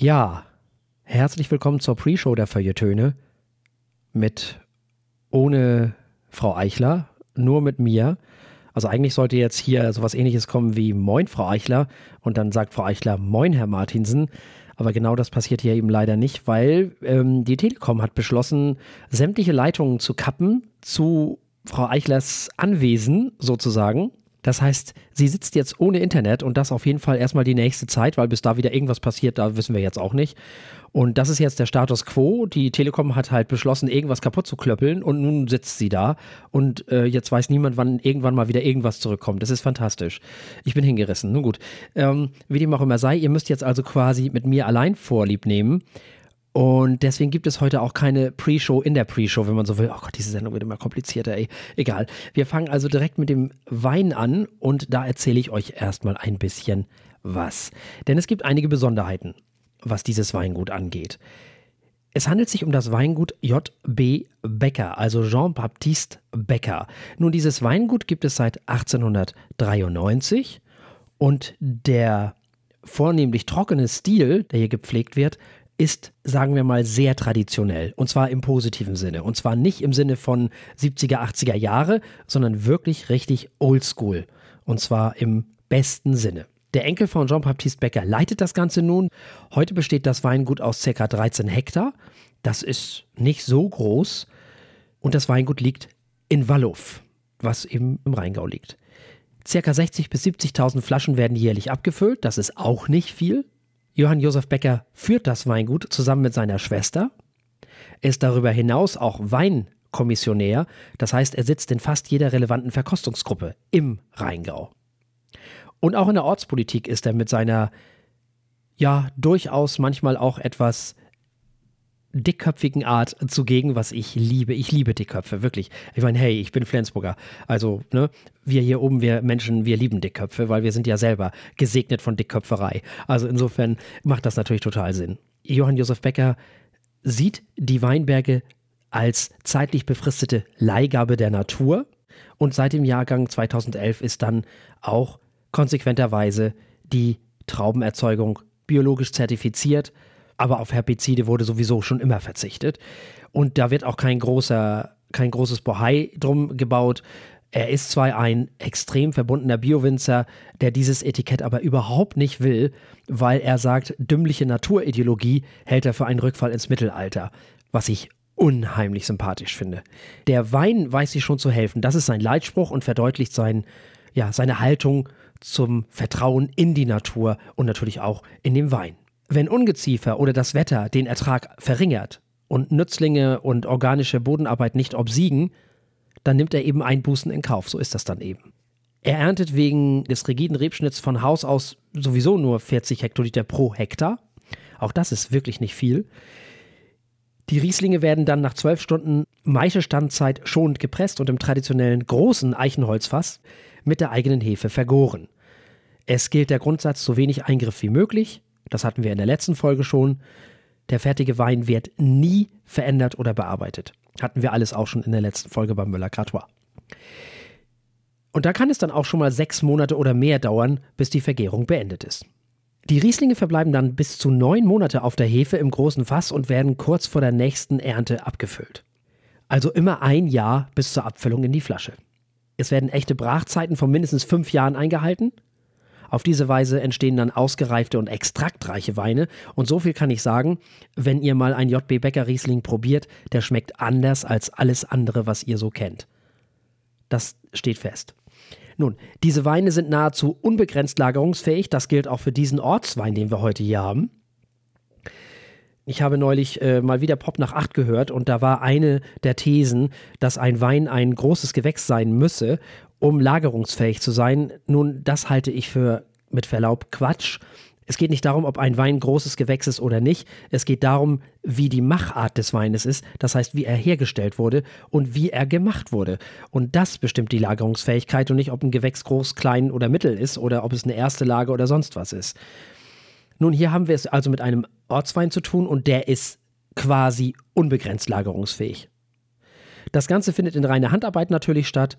Ja, herzlich willkommen zur Pre-Show der Feuilletöne mit ohne Frau Eichler, nur mit mir. Also eigentlich sollte jetzt hier sowas ähnliches kommen wie Moin, Frau Eichler. Und dann sagt Frau Eichler Moin, Herr Martinsen. Aber genau das passiert hier eben leider nicht, weil ähm, die Telekom hat beschlossen, sämtliche Leitungen zu kappen zu Frau Eichlers Anwesen sozusagen. Das heißt, sie sitzt jetzt ohne Internet und das auf jeden Fall erstmal die nächste Zeit, weil bis da wieder irgendwas passiert, da wissen wir jetzt auch nicht. Und das ist jetzt der Status quo. Die Telekom hat halt beschlossen, irgendwas kaputt zu klöppeln und nun sitzt sie da und äh, jetzt weiß niemand, wann irgendwann mal wieder irgendwas zurückkommt. Das ist fantastisch. Ich bin hingerissen. Nun gut. Ähm, wie dem auch immer sei, ihr müsst jetzt also quasi mit mir allein Vorlieb nehmen. Und deswegen gibt es heute auch keine Pre-Show in der Pre-Show, wenn man so will. Oh Gott, diese Sendung wird immer komplizierter, ey. Egal. Wir fangen also direkt mit dem Wein an und da erzähle ich euch erstmal ein bisschen was. Denn es gibt einige Besonderheiten, was dieses Weingut angeht. Es handelt sich um das Weingut J.B. Becker, also Jean-Baptiste Becker. Nun, dieses Weingut gibt es seit 1893 und der vornehmlich trockene Stil, der hier gepflegt wird, ist, sagen wir mal, sehr traditionell. Und zwar im positiven Sinne. Und zwar nicht im Sinne von 70er, 80er Jahre, sondern wirklich richtig oldschool. Und zwar im besten Sinne. Der Enkel von Jean-Baptiste Becker leitet das Ganze nun. Heute besteht das Weingut aus ca. 13 Hektar. Das ist nicht so groß. Und das Weingut liegt in Wallow, was eben im Rheingau liegt. Circa 60.000 bis 70.000 Flaschen werden jährlich abgefüllt. Das ist auch nicht viel. Johann Josef Becker führt das Weingut zusammen mit seiner Schwester. Er ist darüber hinaus auch Weinkommissionär, das heißt, er sitzt in fast jeder relevanten Verkostungsgruppe im Rheingau. Und auch in der Ortspolitik ist er mit seiner, ja, durchaus manchmal auch etwas dickköpfigen Art zugegen, was ich liebe. Ich liebe Dickköpfe, wirklich. Ich meine, hey, ich bin Flensburger. Also, ne, wir hier oben, wir Menschen, wir lieben Dickköpfe, weil wir sind ja selber gesegnet von Dickköpferei. Also insofern macht das natürlich total Sinn. Johann Josef Becker sieht die Weinberge als zeitlich befristete Leihgabe der Natur und seit dem Jahrgang 2011 ist dann auch konsequenterweise die Traubenerzeugung biologisch zertifiziert aber auf Herbizide wurde sowieso schon immer verzichtet. Und da wird auch kein großer, kein großes Bohai drum gebaut. Er ist zwar ein extrem verbundener Biowinzer, der dieses Etikett aber überhaupt nicht will, weil er sagt, dümmliche Naturideologie hält er für einen Rückfall ins Mittelalter, was ich unheimlich sympathisch finde. Der Wein weiß sich schon zu helfen, das ist sein Leitspruch und verdeutlicht sein, ja, seine Haltung zum Vertrauen in die Natur und natürlich auch in den Wein. Wenn Ungeziefer oder das Wetter den Ertrag verringert und Nützlinge und organische Bodenarbeit nicht obsiegen, dann nimmt er eben Einbußen in Kauf. So ist das dann eben. Er erntet wegen des rigiden Rebschnitts von Haus aus sowieso nur 40 Hektoliter pro Hektar. Auch das ist wirklich nicht viel. Die Rieslinge werden dann nach zwölf Stunden Maischestandzeit schonend gepresst und im traditionellen großen Eichenholzfass mit der eigenen Hefe vergoren. Es gilt der Grundsatz so wenig Eingriff wie möglich, das hatten wir in der letzten Folge schon. Der fertige Wein wird nie verändert oder bearbeitet. Hatten wir alles auch schon in der letzten Folge beim Müller-Cartois. Und da kann es dann auch schon mal sechs Monate oder mehr dauern, bis die Vergärung beendet ist. Die Rieslinge verbleiben dann bis zu neun Monate auf der Hefe im großen Fass und werden kurz vor der nächsten Ernte abgefüllt. Also immer ein Jahr bis zur Abfüllung in die Flasche. Es werden echte Brachzeiten von mindestens fünf Jahren eingehalten auf diese Weise entstehen dann ausgereifte und extraktreiche Weine. Und so viel kann ich sagen, wenn ihr mal ein JB Becker Riesling probiert, der schmeckt anders als alles andere, was ihr so kennt. Das steht fest. Nun, diese Weine sind nahezu unbegrenzt lagerungsfähig. Das gilt auch für diesen Ortswein, den wir heute hier haben. Ich habe neulich äh, mal wieder Pop nach 8 gehört und da war eine der Thesen, dass ein Wein ein großes Gewächs sein müsse um lagerungsfähig zu sein. Nun, das halte ich für mit Verlaub Quatsch. Es geht nicht darum, ob ein Wein großes Gewächs ist oder nicht. Es geht darum, wie die Machart des Weines ist, das heißt, wie er hergestellt wurde und wie er gemacht wurde. Und das bestimmt die Lagerungsfähigkeit und nicht, ob ein Gewächs groß, klein oder mittel ist oder ob es eine erste Lage oder sonst was ist. Nun, hier haben wir es also mit einem Ortswein zu tun und der ist quasi unbegrenzt lagerungsfähig. Das Ganze findet in reiner Handarbeit natürlich statt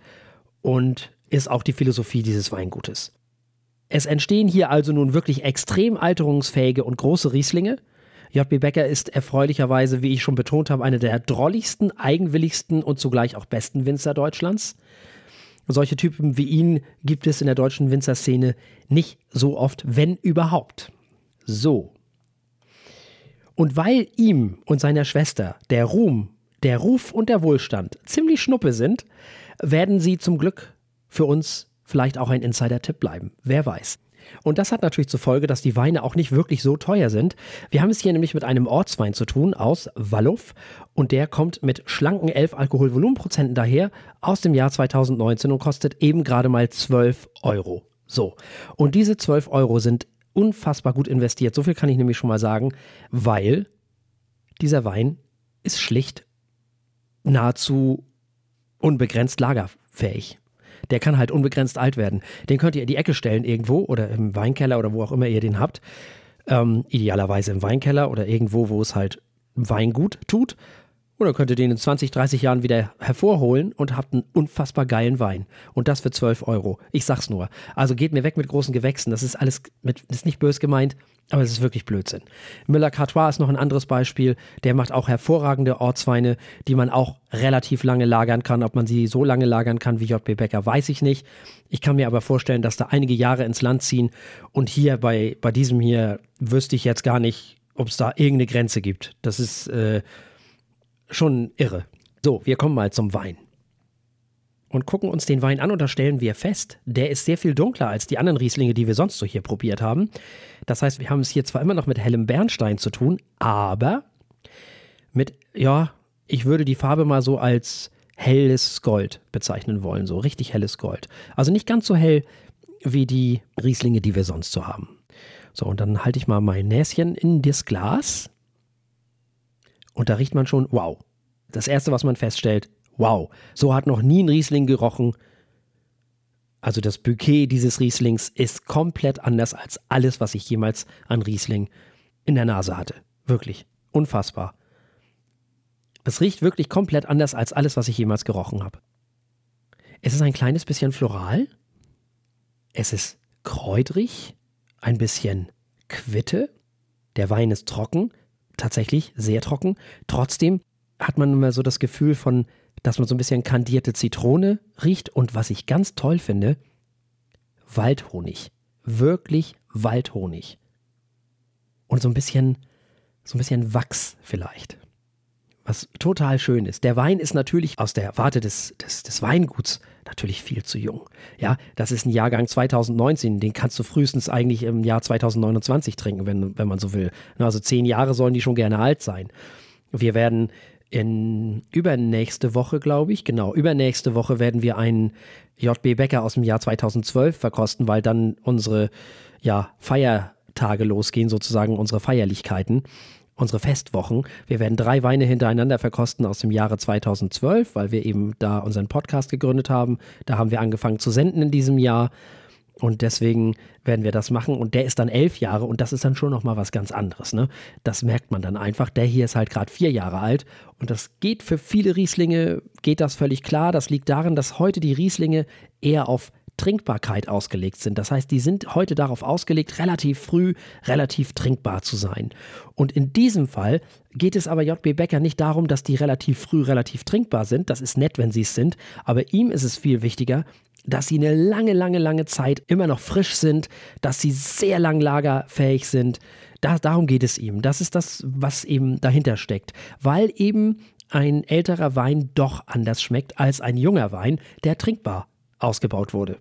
und ist auch die Philosophie dieses Weingutes. Es entstehen hier also nun wirklich extrem alterungsfähige und große Rieslinge JB Becker ist erfreulicherweise, wie ich schon betont habe, einer der drolligsten, eigenwilligsten und zugleich auch besten Winzer Deutschlands. solche Typen wie ihn gibt es in der deutschen Winzerszene nicht so oft, wenn überhaupt. So. Und weil ihm und seiner Schwester der Ruhm, der Ruf und der Wohlstand ziemlich schnuppe sind, werden sie zum Glück für uns vielleicht auch ein Insider-Tipp bleiben. Wer weiß. Und das hat natürlich zur Folge, dass die Weine auch nicht wirklich so teuer sind. Wir haben es hier nämlich mit einem Ortswein zu tun aus Walluff und der kommt mit schlanken 11 Alkoholvolumenprozenten daher aus dem Jahr 2019 und kostet eben gerade mal 12 Euro. So. Und diese 12 Euro sind unfassbar gut investiert. So viel kann ich nämlich schon mal sagen, weil dieser Wein ist schlicht nahezu unbegrenzt lagerfähig. Der kann halt unbegrenzt alt werden. Den könnt ihr in die Ecke stellen irgendwo oder im Weinkeller oder wo auch immer ihr den habt. Ähm, idealerweise im Weinkeller oder irgendwo, wo es halt Wein gut tut. Oder könnt ihr den in 20, 30 Jahren wieder hervorholen und habt einen unfassbar geilen Wein. Und das für 12 Euro. Ich sag's nur. Also geht mir weg mit großen Gewächsen. Das ist alles mit, ist nicht bös gemeint, aber es ist wirklich Blödsinn. Müller-Cartois ist noch ein anderes Beispiel. Der macht auch hervorragende Ortsweine, die man auch relativ lange lagern kann. Ob man sie so lange lagern kann wie JB Becker, weiß ich nicht. Ich kann mir aber vorstellen, dass da einige Jahre ins Land ziehen. Und hier bei, bei diesem hier wüsste ich jetzt gar nicht, ob es da irgendeine Grenze gibt. Das ist, äh, schon irre. So, wir kommen mal zum Wein. Und gucken uns den Wein an und da stellen wir fest, der ist sehr viel dunkler als die anderen Rieslinge, die wir sonst so hier probiert haben. Das heißt, wir haben es hier zwar immer noch mit hellem Bernstein zu tun, aber mit, ja, ich würde die Farbe mal so als helles Gold bezeichnen wollen, so richtig helles Gold. Also nicht ganz so hell wie die Rieslinge, die wir sonst so haben. So, und dann halte ich mal mein Näschen in das Glas und da riecht man schon, wow. Das Erste, was man feststellt, wow, so hat noch nie ein Riesling gerochen. Also das Bouquet dieses Rieslings ist komplett anders als alles, was ich jemals an Riesling in der Nase hatte. Wirklich. Unfassbar. Es riecht wirklich komplett anders als alles, was ich jemals gerochen habe. Es ist ein kleines bisschen floral. Es ist kräutrig, ein bisschen Quitte. Der Wein ist trocken, tatsächlich sehr trocken. Trotzdem hat man immer so das Gefühl von, dass man so ein bisschen kandierte Zitrone riecht und was ich ganz toll finde, Waldhonig. Wirklich Waldhonig. Und so ein bisschen, so ein bisschen Wachs vielleicht was total schön ist. Der Wein ist natürlich aus der Warte des, des, des Weinguts natürlich viel zu jung. Ja, das ist ein Jahrgang 2019, den kannst du frühestens eigentlich im Jahr 2029 trinken, wenn, wenn man so will. Also zehn Jahre sollen die schon gerne alt sein. Wir werden in übernächste Woche, glaube ich, genau, übernächste Woche werden wir einen JB Becker aus dem Jahr 2012 verkosten, weil dann unsere ja, Feiertage losgehen, sozusagen unsere Feierlichkeiten unsere Festwochen. Wir werden drei Weine hintereinander verkosten aus dem Jahre 2012, weil wir eben da unseren Podcast gegründet haben. Da haben wir angefangen zu senden in diesem Jahr. Und deswegen werden wir das machen. Und der ist dann elf Jahre und das ist dann schon nochmal was ganz anderes. Ne? Das merkt man dann einfach. Der hier ist halt gerade vier Jahre alt. Und das geht für viele Rieslinge, geht das völlig klar. Das liegt darin, dass heute die Rieslinge eher auf Trinkbarkeit ausgelegt sind. Das heißt, die sind heute darauf ausgelegt, relativ früh relativ trinkbar zu sein. Und in diesem Fall geht es aber JB Becker nicht darum, dass die relativ früh relativ trinkbar sind. Das ist nett, wenn sie es sind. Aber ihm ist es viel wichtiger, dass sie eine lange, lange, lange Zeit immer noch frisch sind, dass sie sehr lang lagerfähig sind. Da, darum geht es ihm. Das ist das, was eben dahinter steckt. Weil eben ein älterer Wein doch anders schmeckt als ein junger Wein, der trinkbar ausgebaut wurde.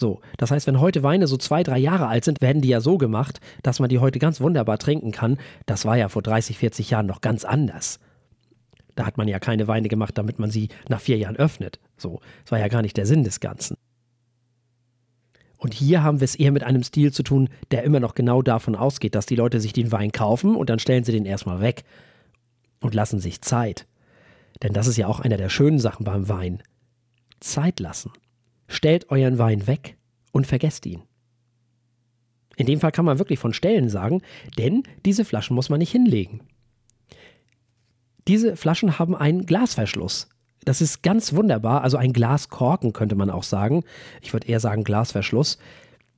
So, das heißt, wenn heute Weine so zwei, drei Jahre alt sind, werden die ja so gemacht, dass man die heute ganz wunderbar trinken kann. Das war ja vor 30, 40 Jahren noch ganz anders. Da hat man ja keine Weine gemacht, damit man sie nach vier Jahren öffnet. So, das war ja gar nicht der Sinn des Ganzen. Und hier haben wir es eher mit einem Stil zu tun, der immer noch genau davon ausgeht, dass die Leute sich den Wein kaufen und dann stellen sie den erstmal weg und lassen sich Zeit. Denn das ist ja auch einer der schönen Sachen beim Wein. Zeit lassen. Stellt euren Wein weg und vergesst ihn. In dem Fall kann man wirklich von Stellen sagen, denn diese Flaschen muss man nicht hinlegen. Diese Flaschen haben einen Glasverschluss. Das ist ganz wunderbar, also ein Glaskorken könnte man auch sagen. Ich würde eher sagen Glasverschluss,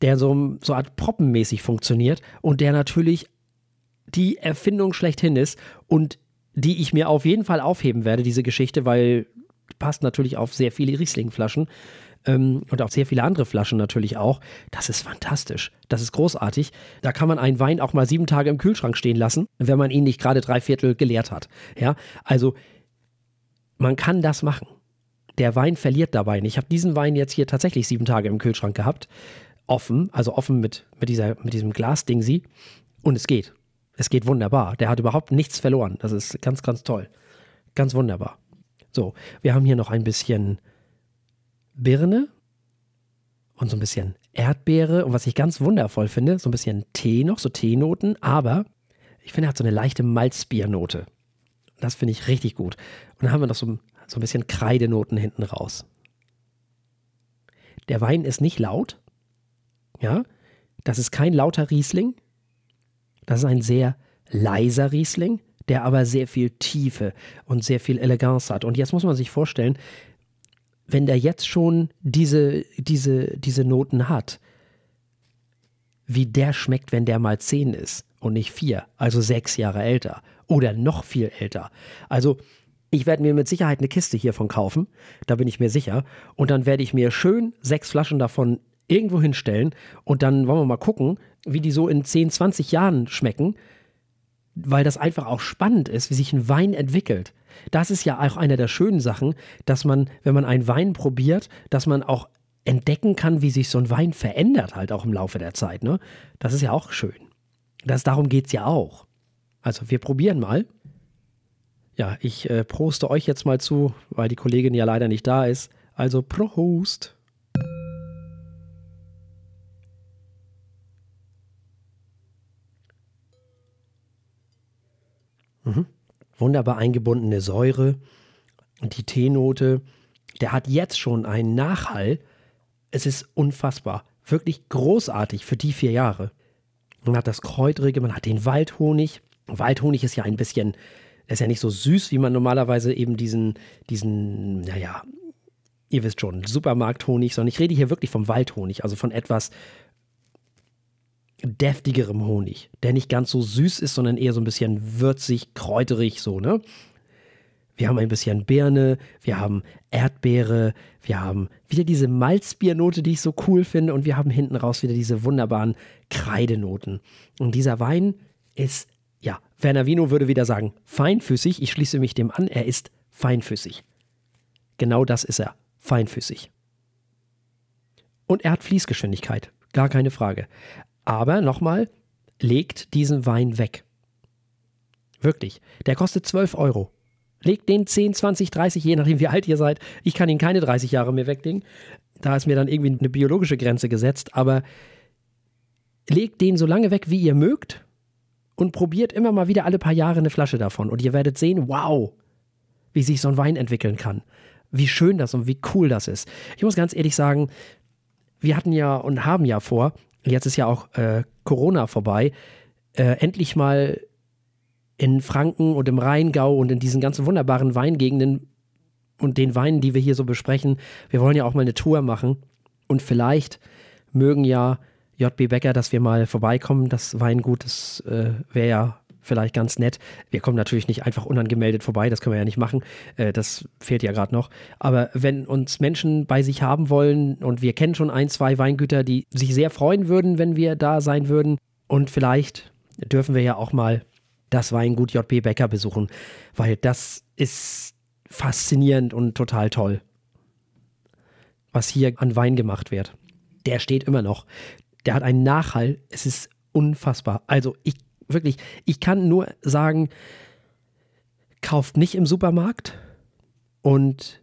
der so, so Art proppenmäßig funktioniert und der natürlich die Erfindung schlechthin ist und die ich mir auf jeden Fall aufheben werde, diese Geschichte, weil passt natürlich auf sehr viele Riesling-Flaschen ähm, und auf sehr viele andere Flaschen natürlich auch. Das ist fantastisch. Das ist großartig. Da kann man einen Wein auch mal sieben Tage im Kühlschrank stehen lassen, wenn man ihn nicht gerade drei Viertel geleert hat. Ja, also man kann das machen. Der Wein verliert dabei nicht. Ich habe diesen Wein jetzt hier tatsächlich sieben Tage im Kühlschrank gehabt. Offen, also offen mit, mit, dieser, mit diesem Glasding sie. Und es geht. Es geht wunderbar. Der hat überhaupt nichts verloren. Das ist ganz, ganz toll. Ganz wunderbar. So, wir haben hier noch ein bisschen Birne und so ein bisschen Erdbeere. Und was ich ganz wundervoll finde, so ein bisschen Tee noch, so Teenoten. Aber ich finde, er hat so eine leichte Malzbiernote. Das finde ich richtig gut. Und dann haben wir noch so, so ein bisschen Kreidenoten hinten raus. Der Wein ist nicht laut. Ja, das ist kein lauter Riesling. Das ist ein sehr leiser Riesling, der aber sehr viel Tiefe und sehr viel Eleganz hat. Und jetzt muss man sich vorstellen, wenn der jetzt schon diese, diese, diese Noten hat, wie der schmeckt, wenn der mal zehn ist und nicht vier, also sechs Jahre älter oder noch viel älter. Also ich werde mir mit Sicherheit eine Kiste hiervon kaufen, da bin ich mir sicher. Und dann werde ich mir schön sechs Flaschen davon irgendwo hinstellen und dann wollen wir mal gucken, wie die so in 10, 20 Jahren schmecken, weil das einfach auch spannend ist, wie sich ein Wein entwickelt. Das ist ja auch eine der schönen Sachen, dass man, wenn man einen Wein probiert, dass man auch entdecken kann, wie sich so ein Wein verändert, halt auch im Laufe der Zeit. Ne? Das ist ja auch schön. Das, darum geht es ja auch. Also wir probieren mal. Ja, ich äh, proste euch jetzt mal zu, weil die Kollegin ja leider nicht da ist. Also Prost. Mhm. Wunderbar eingebundene Säure. Die Teenote, der hat jetzt schon einen Nachhall. Es ist unfassbar. Wirklich großartig für die vier Jahre. Man hat das Kräutrige, man hat den Waldhonig. Waldhonig ist ja ein bisschen, ist ja nicht so süß, wie man normalerweise eben diesen, diesen, naja, ihr wisst schon, Supermarkthonig, sondern ich rede hier wirklich vom Waldhonig, also von etwas deftigerem Honig, der nicht ganz so süß ist, sondern eher so ein bisschen würzig, kräuterig, so, ne? Wir haben ein bisschen Birne, wir haben Erdbeere, wir haben wieder diese Malzbiernote, die ich so cool finde, und wir haben hinten raus wieder diese wunderbaren Kreidenoten. Und dieser Wein ist, ja, Werner Vino würde wieder sagen, feinfüßig. Ich schließe mich dem an, er ist feinfüßig. Genau das ist er, feinfüßig. Und er hat Fließgeschwindigkeit, gar keine Frage. Aber nochmal, legt diesen Wein weg. Wirklich. Der kostet 12 Euro. Legt den 10, 20, 30, je nachdem wie alt ihr seid. Ich kann ihn keine 30 Jahre mehr weglegen. Da ist mir dann irgendwie eine biologische Grenze gesetzt. Aber legt den so lange weg, wie ihr mögt. Und probiert immer mal wieder alle paar Jahre eine Flasche davon. Und ihr werdet sehen, wow, wie sich so ein Wein entwickeln kann. Wie schön das und wie cool das ist. Ich muss ganz ehrlich sagen, wir hatten ja und haben ja vor, jetzt ist ja auch äh, Corona vorbei, äh, endlich mal in Franken und im Rheingau und in diesen ganzen wunderbaren Weingegenden und den Weinen, die wir hier so besprechen, wir wollen ja auch mal eine Tour machen. Und vielleicht mögen ja JB Becker, dass wir mal vorbeikommen. Das Weingut, das äh, wäre ja vielleicht ganz nett. Wir kommen natürlich nicht einfach unangemeldet vorbei, das können wir ja nicht machen. Äh, das fehlt ja gerade noch. Aber wenn uns Menschen bei sich haben wollen und wir kennen schon ein, zwei Weingüter, die sich sehr freuen würden, wenn wir da sein würden und vielleicht dürfen wir ja auch mal das Weingut JB Becker besuchen, weil das ist faszinierend und total toll, was hier an Wein gemacht wird. Der steht immer noch. Der hat einen Nachhall. Es ist unfassbar. Also ich wirklich, ich kann nur sagen, kauft nicht im Supermarkt und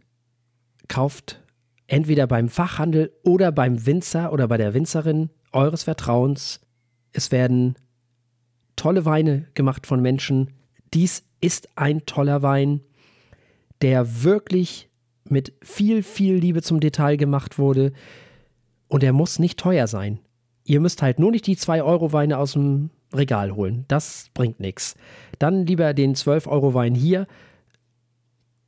kauft entweder beim Fachhandel oder beim Winzer oder bei der Winzerin eures Vertrauens. Es werden tolle Weine gemacht von Menschen. Dies ist ein toller Wein, der wirklich mit viel, viel Liebe zum Detail gemacht wurde. Und er muss nicht teuer sein. Ihr müsst halt nur nicht die 2-Euro-Weine aus dem Regal holen. Das bringt nichts. Dann lieber den 12-Euro-Wein hier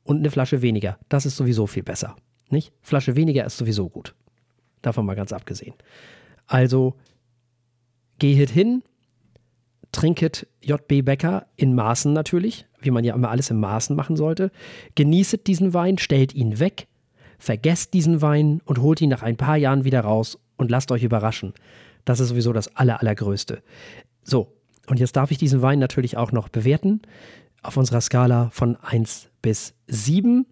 und eine Flasche weniger. Das ist sowieso viel besser. Nicht? Flasche weniger ist sowieso gut. Davon mal ganz abgesehen. Also geht hin, trinket JB Becker in Maßen natürlich, wie man ja immer alles in Maßen machen sollte. Genießet diesen Wein, stellt ihn weg, vergesst diesen Wein und holt ihn nach ein paar Jahren wieder raus und lasst euch überraschen. Das ist sowieso das Aller, Allergrößte. So, und jetzt darf ich diesen Wein natürlich auch noch bewerten auf unserer Skala von 1 bis 7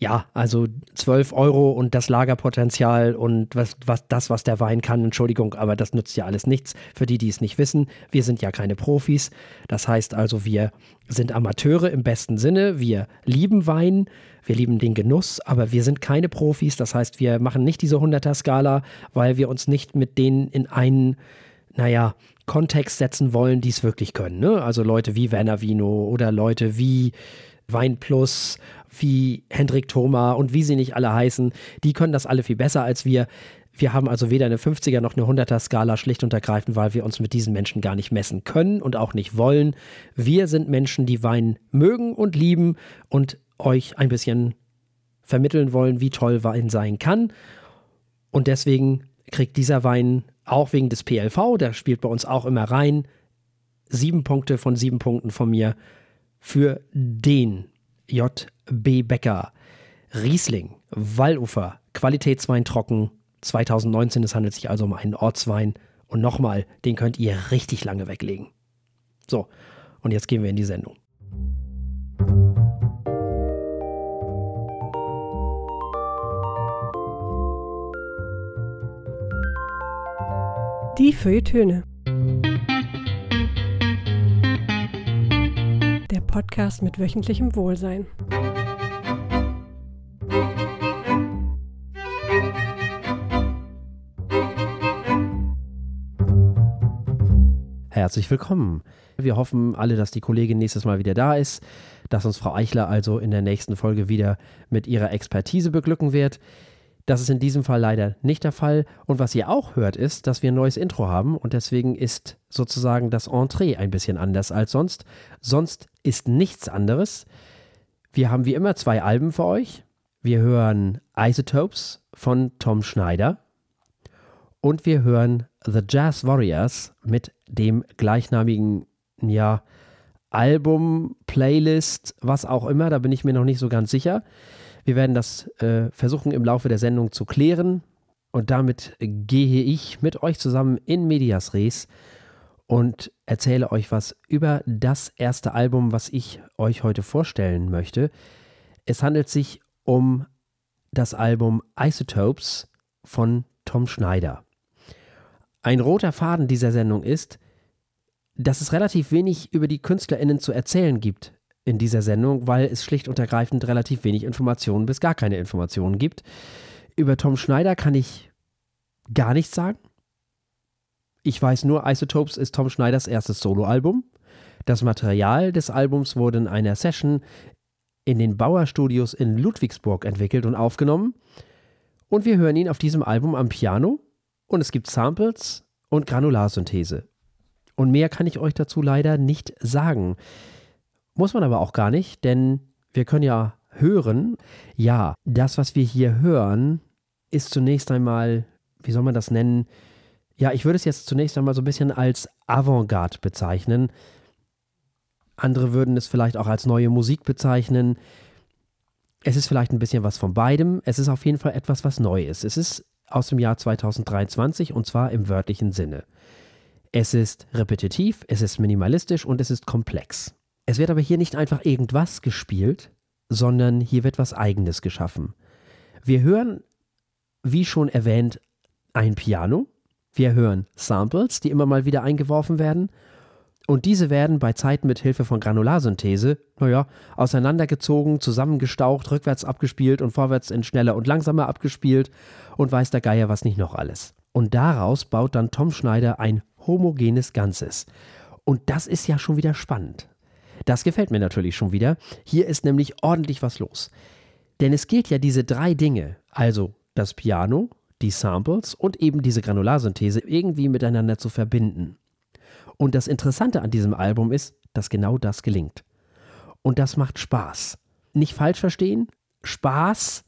ja, also 12 Euro und das Lagerpotenzial und was, was, das, was der Wein kann, Entschuldigung, aber das nützt ja alles nichts. Für die, die es nicht wissen, wir sind ja keine Profis. Das heißt also, wir sind Amateure im besten Sinne. Wir lieben Wein, wir lieben den Genuss, aber wir sind keine Profis. Das heißt, wir machen nicht diese 100er-Skala, weil wir uns nicht mit denen in einen, naja, Kontext setzen wollen, die es wirklich können. Ne? Also Leute wie Werner Vino oder Leute wie Wein Plus wie Hendrik Thoma und wie sie nicht alle heißen, die können das alle viel besser als wir. Wir haben also weder eine 50er noch eine 100er Skala schlicht und ergreifend, weil wir uns mit diesen Menschen gar nicht messen können und auch nicht wollen. Wir sind Menschen, die Wein mögen und lieben und euch ein bisschen vermitteln wollen, wie toll Wein sein kann. Und deswegen kriegt dieser Wein auch wegen des PLV, der spielt bei uns auch immer rein, sieben Punkte von sieben Punkten von mir für den J.B. Becker. Riesling, Wallufer, Qualitätswein trocken. 2019, es handelt sich also um einen Ortswein. Und nochmal, den könnt ihr richtig lange weglegen. So, und jetzt gehen wir in die Sendung. Die Feuilletöne. Podcast mit wöchentlichem Wohlsein. Herzlich willkommen. Wir hoffen alle, dass die Kollegin nächstes Mal wieder da ist, dass uns Frau Eichler also in der nächsten Folge wieder mit ihrer Expertise beglücken wird. Das ist in diesem Fall leider nicht der Fall. Und was ihr auch hört, ist, dass wir ein neues Intro haben und deswegen ist sozusagen das Entree ein bisschen anders als sonst. Sonst ist nichts anderes. Wir haben wie immer zwei Alben für euch. Wir hören Isotopes von Tom Schneider und wir hören The Jazz Warriors mit dem gleichnamigen, ja, Album, Playlist, was auch immer, da bin ich mir noch nicht so ganz sicher. Wir werden das äh, versuchen im Laufe der Sendung zu klären. Und damit gehe ich mit euch zusammen in Medias Res und erzähle euch was über das erste Album, was ich euch heute vorstellen möchte. Es handelt sich um das Album Isotopes von Tom Schneider. Ein roter Faden dieser Sendung ist, dass es relativ wenig über die KünstlerInnen zu erzählen gibt in dieser Sendung, weil es schlicht und ergreifend relativ wenig Informationen bis gar keine Informationen gibt. Über Tom Schneider kann ich gar nichts sagen. Ich weiß nur, Isotopes ist Tom Schneiders erstes Soloalbum. Das Material des Albums wurde in einer Session in den Bauer Studios in Ludwigsburg entwickelt und aufgenommen. Und wir hören ihn auf diesem Album am Piano und es gibt Samples und Granularsynthese. Und mehr kann ich euch dazu leider nicht sagen. Muss man aber auch gar nicht, denn wir können ja hören. Ja, das, was wir hier hören, ist zunächst einmal, wie soll man das nennen? Ja, ich würde es jetzt zunächst einmal so ein bisschen als Avantgarde bezeichnen. Andere würden es vielleicht auch als neue Musik bezeichnen. Es ist vielleicht ein bisschen was von beidem. Es ist auf jeden Fall etwas, was neu ist. Es ist aus dem Jahr 2023 und zwar im wörtlichen Sinne. Es ist repetitiv, es ist minimalistisch und es ist komplex. Es wird aber hier nicht einfach irgendwas gespielt, sondern hier wird was Eigenes geschaffen. Wir hören, wie schon erwähnt, ein Piano. Wir hören Samples, die immer mal wieder eingeworfen werden. Und diese werden bei Zeiten mit Hilfe von Granularsynthese, naja, auseinandergezogen, zusammengestaucht, rückwärts abgespielt und vorwärts in schneller und langsamer abgespielt und weiß der Geier was nicht noch alles. Und daraus baut dann Tom Schneider ein homogenes Ganzes. Und das ist ja schon wieder spannend. Das gefällt mir natürlich schon wieder. Hier ist nämlich ordentlich was los. Denn es gilt ja diese drei Dinge, also das Piano, die Samples und eben diese Granularsynthese irgendwie miteinander zu verbinden. Und das Interessante an diesem Album ist, dass genau das gelingt. Und das macht Spaß. Nicht falsch verstehen, Spaß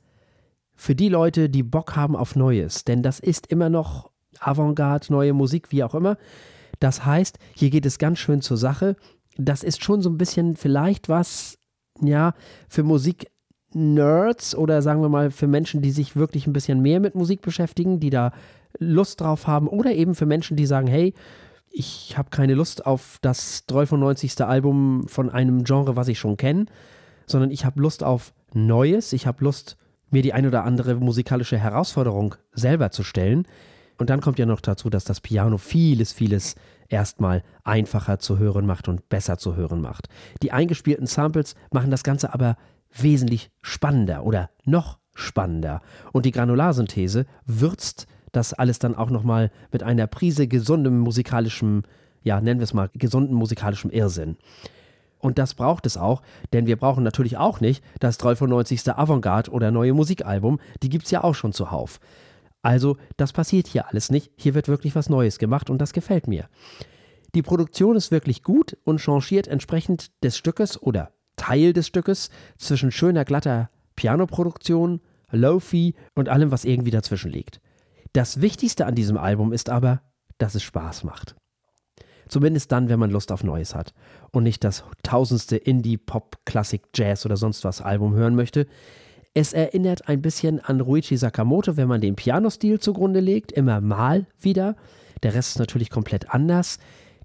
für die Leute, die Bock haben auf Neues. Denn das ist immer noch Avantgarde, neue Musik, wie auch immer. Das heißt, hier geht es ganz schön zur Sache. Das ist schon so ein bisschen vielleicht was, ja, für Musik-Nerds oder sagen wir mal für Menschen, die sich wirklich ein bisschen mehr mit Musik beschäftigen, die da Lust drauf haben oder eben für Menschen, die sagen, hey, ich habe keine Lust auf das 93. Album von einem Genre, was ich schon kenne, sondern ich habe Lust auf Neues, ich habe Lust, mir die ein oder andere musikalische Herausforderung selber zu stellen. Und dann kommt ja noch dazu, dass das Piano vieles, vieles erstmal einfacher zu hören macht und besser zu hören macht. Die eingespielten Samples machen das Ganze aber wesentlich spannender oder noch spannender. Und die Granularsynthese würzt das alles dann auch nochmal mit einer Prise gesundem musikalischem, ja, nennen wir es mal, gesunden musikalischem Irrsinn. Und das braucht es auch, denn wir brauchen natürlich auch nicht das 93. Avantgarde oder neue Musikalbum, die gibt es ja auch schon zuhauf. Also, das passiert hier alles nicht. Hier wird wirklich was Neues gemacht und das gefällt mir. Die Produktion ist wirklich gut und changiert entsprechend des Stückes oder Teil des Stückes zwischen schöner, glatter Pianoproduktion, Lo-Fi und allem, was irgendwie dazwischen liegt. Das Wichtigste an diesem Album ist aber, dass es Spaß macht. Zumindest dann, wenn man Lust auf Neues hat und nicht das tausendste Indie, Pop, Klassik, Jazz oder sonst was Album hören möchte. Es erinnert ein bisschen an Ruichi Sakamoto, wenn man den Pianostil zugrunde legt, immer mal wieder. Der Rest ist natürlich komplett anders.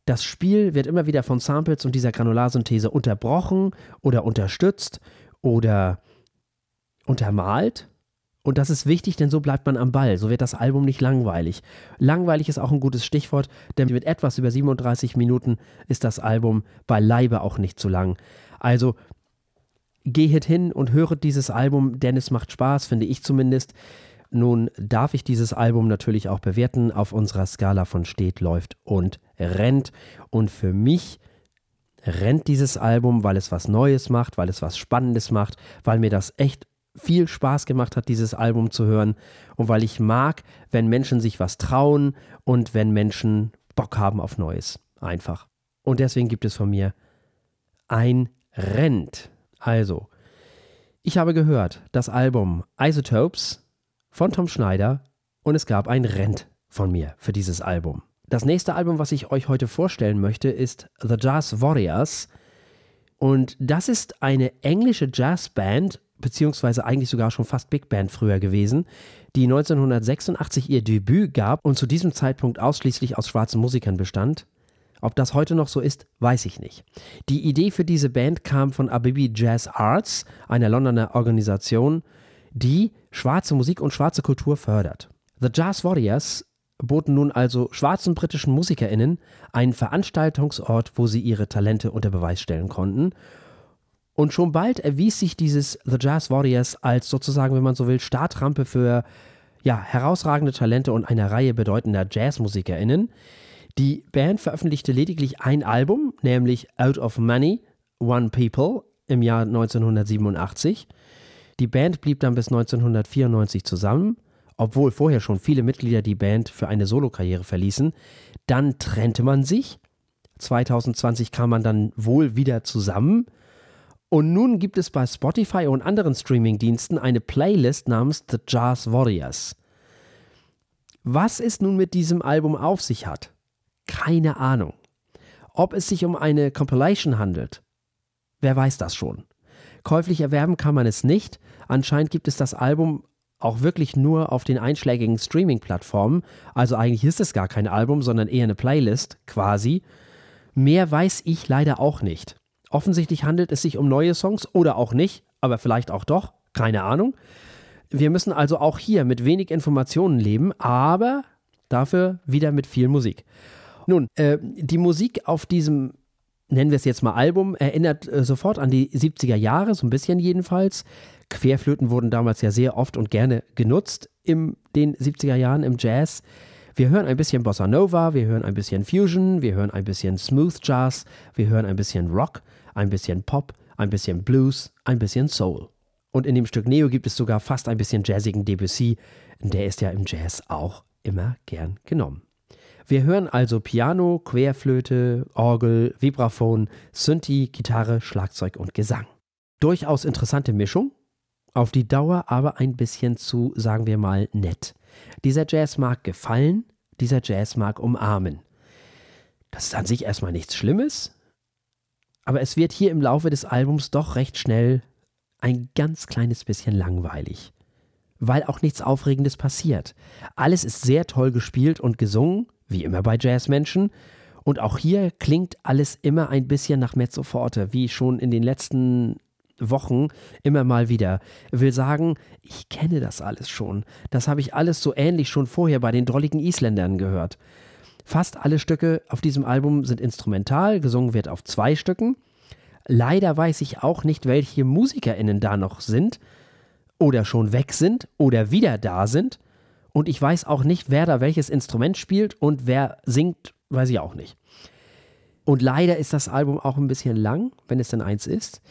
Das Spiel wird immer wieder von Samples und dieser Granularsynthese unterbrochen oder unterstützt oder untermalt. Und das ist wichtig, denn so bleibt man am Ball. So wird das Album nicht langweilig. Langweilig ist auch ein gutes Stichwort, denn mit etwas über 37 Minuten ist das Album beileibe auch nicht zu lang. Also gehet hin und höret dieses Album, denn es macht Spaß, finde ich zumindest. Nun darf ich dieses Album natürlich auch bewerten auf unserer Skala von steht, läuft und rennt. Und für mich rennt dieses Album, weil es was Neues macht, weil es was Spannendes macht, weil mir das echt viel Spaß gemacht hat, dieses Album zu hören und weil ich mag, wenn Menschen sich was trauen und wenn Menschen Bock haben auf Neues. Einfach. Und deswegen gibt es von mir ein Rent. Also, ich habe gehört, das Album Isotopes von Tom Schneider und es gab ein Rent von mir für dieses Album. Das nächste Album, was ich euch heute vorstellen möchte, ist The Jazz Warriors. Und das ist eine englische Jazzband beziehungsweise eigentlich sogar schon fast Big Band früher gewesen, die 1986 ihr Debüt gab und zu diesem Zeitpunkt ausschließlich aus schwarzen Musikern bestand. Ob das heute noch so ist, weiß ich nicht. Die Idee für diese Band kam von Abibi Jazz Arts, einer Londoner Organisation, die schwarze Musik und schwarze Kultur fördert. The Jazz Warriors boten nun also schwarzen britischen MusikerInnen einen Veranstaltungsort, wo sie ihre Talente unter Beweis stellen konnten und schon bald erwies sich dieses The Jazz Warriors als sozusagen, wenn man so will, Startrampe für ja, herausragende Talente und eine Reihe bedeutender JazzmusikerInnen. Die Band veröffentlichte lediglich ein Album, nämlich Out of Money, One People im Jahr 1987. Die Band blieb dann bis 1994 zusammen, obwohl vorher schon viele Mitglieder die Band für eine Solokarriere verließen. Dann trennte man sich. 2020 kam man dann wohl wieder zusammen und nun gibt es bei Spotify und anderen Streamingdiensten eine Playlist namens The Jazz Warriors. Was es nun mit diesem Album auf sich hat, keine Ahnung. Ob es sich um eine Compilation handelt, wer weiß das schon. Käuflich erwerben kann man es nicht. Anscheinend gibt es das Album auch wirklich nur auf den einschlägigen Streaming-Plattformen. Also eigentlich ist es gar kein Album, sondern eher eine Playlist quasi. Mehr weiß ich leider auch nicht. Offensichtlich handelt es sich um neue Songs oder auch nicht, aber vielleicht auch doch, keine Ahnung. Wir müssen also auch hier mit wenig Informationen leben, aber dafür wieder mit viel Musik. Nun, äh, die Musik auf diesem, nennen wir es jetzt mal Album, erinnert äh, sofort an die 70er Jahre, so ein bisschen jedenfalls. Querflöten wurden damals ja sehr oft und gerne genutzt in den 70er Jahren im Jazz. Wir hören ein bisschen Bossa Nova, wir hören ein bisschen Fusion, wir hören ein bisschen Smooth Jazz, wir hören ein bisschen Rock ein bisschen Pop, ein bisschen Blues, ein bisschen Soul. Und in dem Stück Neo gibt es sogar fast ein bisschen jazzigen Debussy, der ist ja im Jazz auch immer gern genommen. Wir hören also Piano, Querflöte, Orgel, Vibraphon, Synthi, Gitarre, Schlagzeug und Gesang. Durchaus interessante Mischung, auf die Dauer aber ein bisschen zu, sagen wir mal, nett. Dieser Jazz mag gefallen, dieser Jazz mag umarmen. Das ist an sich erstmal nichts Schlimmes, aber es wird hier im Laufe des Albums doch recht schnell ein ganz kleines bisschen langweilig, weil auch nichts Aufregendes passiert. Alles ist sehr toll gespielt und gesungen, wie immer bei Jazzmenschen, und auch hier klingt alles immer ein bisschen nach Mezzo Forte, wie schon in den letzten Wochen immer mal wieder. Will sagen, ich kenne das alles schon. Das habe ich alles so ähnlich schon vorher bei den drolligen Isländern gehört. Fast alle Stücke auf diesem Album sind instrumental, gesungen wird auf zwei Stücken. Leider weiß ich auch nicht, welche MusikerInnen da noch sind oder schon weg sind oder wieder da sind. Und ich weiß auch nicht, wer da welches Instrument spielt und wer singt weiß ich auch nicht. Und leider ist das Album auch ein bisschen lang, wenn es denn eins ist,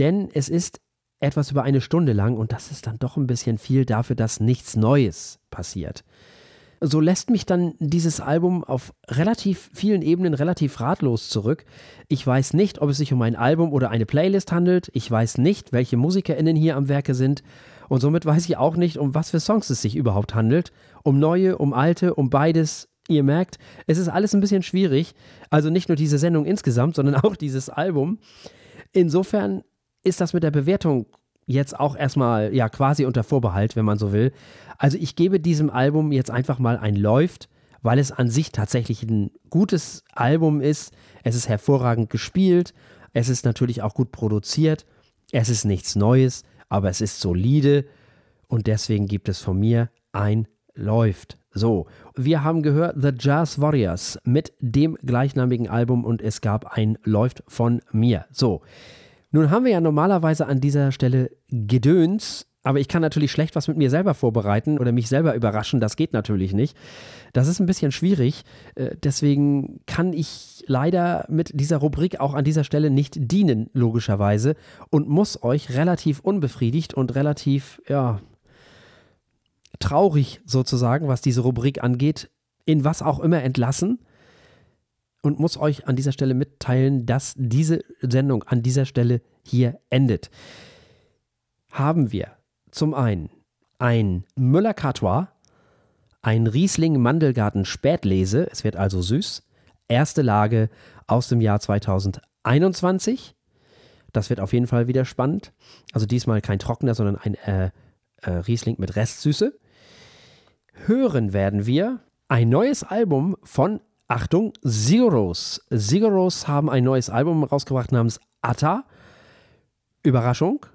denn es ist etwas über eine Stunde lang und das ist dann doch ein bisschen viel dafür, dass nichts Neues passiert. So lässt mich dann dieses Album auf relativ vielen Ebenen relativ ratlos zurück. Ich weiß nicht, ob es sich um ein Album oder eine Playlist handelt. Ich weiß nicht, welche MusikerInnen hier am Werke sind. Und somit weiß ich auch nicht, um was für Songs es sich überhaupt handelt. Um neue, um alte, um beides Ihr merkt, es ist alles ein bisschen schwierig. Also nicht nur diese Sendung insgesamt, sondern auch dieses Album. Insofern ist das mit der Bewertung jetzt auch erstmal ja quasi unter Vorbehalt, wenn man so will. Also ich gebe diesem Album jetzt einfach mal ein Läuft, weil es an sich tatsächlich ein gutes Album ist. Es ist hervorragend gespielt. Es ist natürlich auch gut produziert. Es ist nichts Neues, aber es ist solide und deswegen gibt es von mir ein Läuft. So, wir haben gehört The Jazz Warriors mit dem gleichnamigen Album und es gab ein Läuft von mir. So, nun haben wir ja normalerweise an dieser Stelle Gedöns, aber ich kann natürlich schlecht was mit mir selber vorbereiten oder mich selber überraschen. Das geht natürlich nicht. Das ist ein bisschen schwierig. Äh, deswegen kann ich leider mit dieser Rubrik auch an dieser Stelle nicht dienen, logischerweise, und muss euch relativ unbefriedigt und relativ, ja, traurig sozusagen, was diese Rubrik angeht, in was auch immer entlassen und muss euch an dieser Stelle mitteilen, dass diese Sendung an dieser Stelle hier endet. Haben wir zum einen ein Müller-Catois, ein Riesling-Mandelgarten Spätlese, es wird also süß, erste Lage aus dem Jahr 2021. Das wird auf jeden Fall wieder spannend. Also diesmal kein trockener, sondern ein äh, äh, Riesling mit Restsüße hören werden wir ein neues Album von, Achtung, Zeros. Zeros haben ein neues Album rausgebracht namens Atta. Überraschung.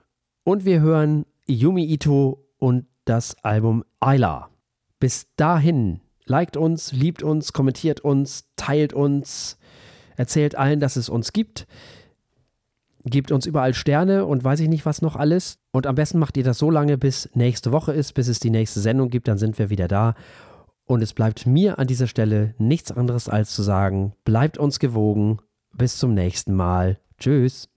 Und wir hören Yumi Ito und das Album Ayla. Bis dahin, liked uns, liebt uns, kommentiert uns, teilt uns, erzählt allen, dass es uns gibt. Gebt uns überall Sterne und weiß ich nicht was noch alles. Und am besten macht ihr das so lange, bis nächste Woche ist, bis es die nächste Sendung gibt, dann sind wir wieder da. Und es bleibt mir an dieser Stelle nichts anderes als zu sagen, bleibt uns gewogen. Bis zum nächsten Mal. Tschüss.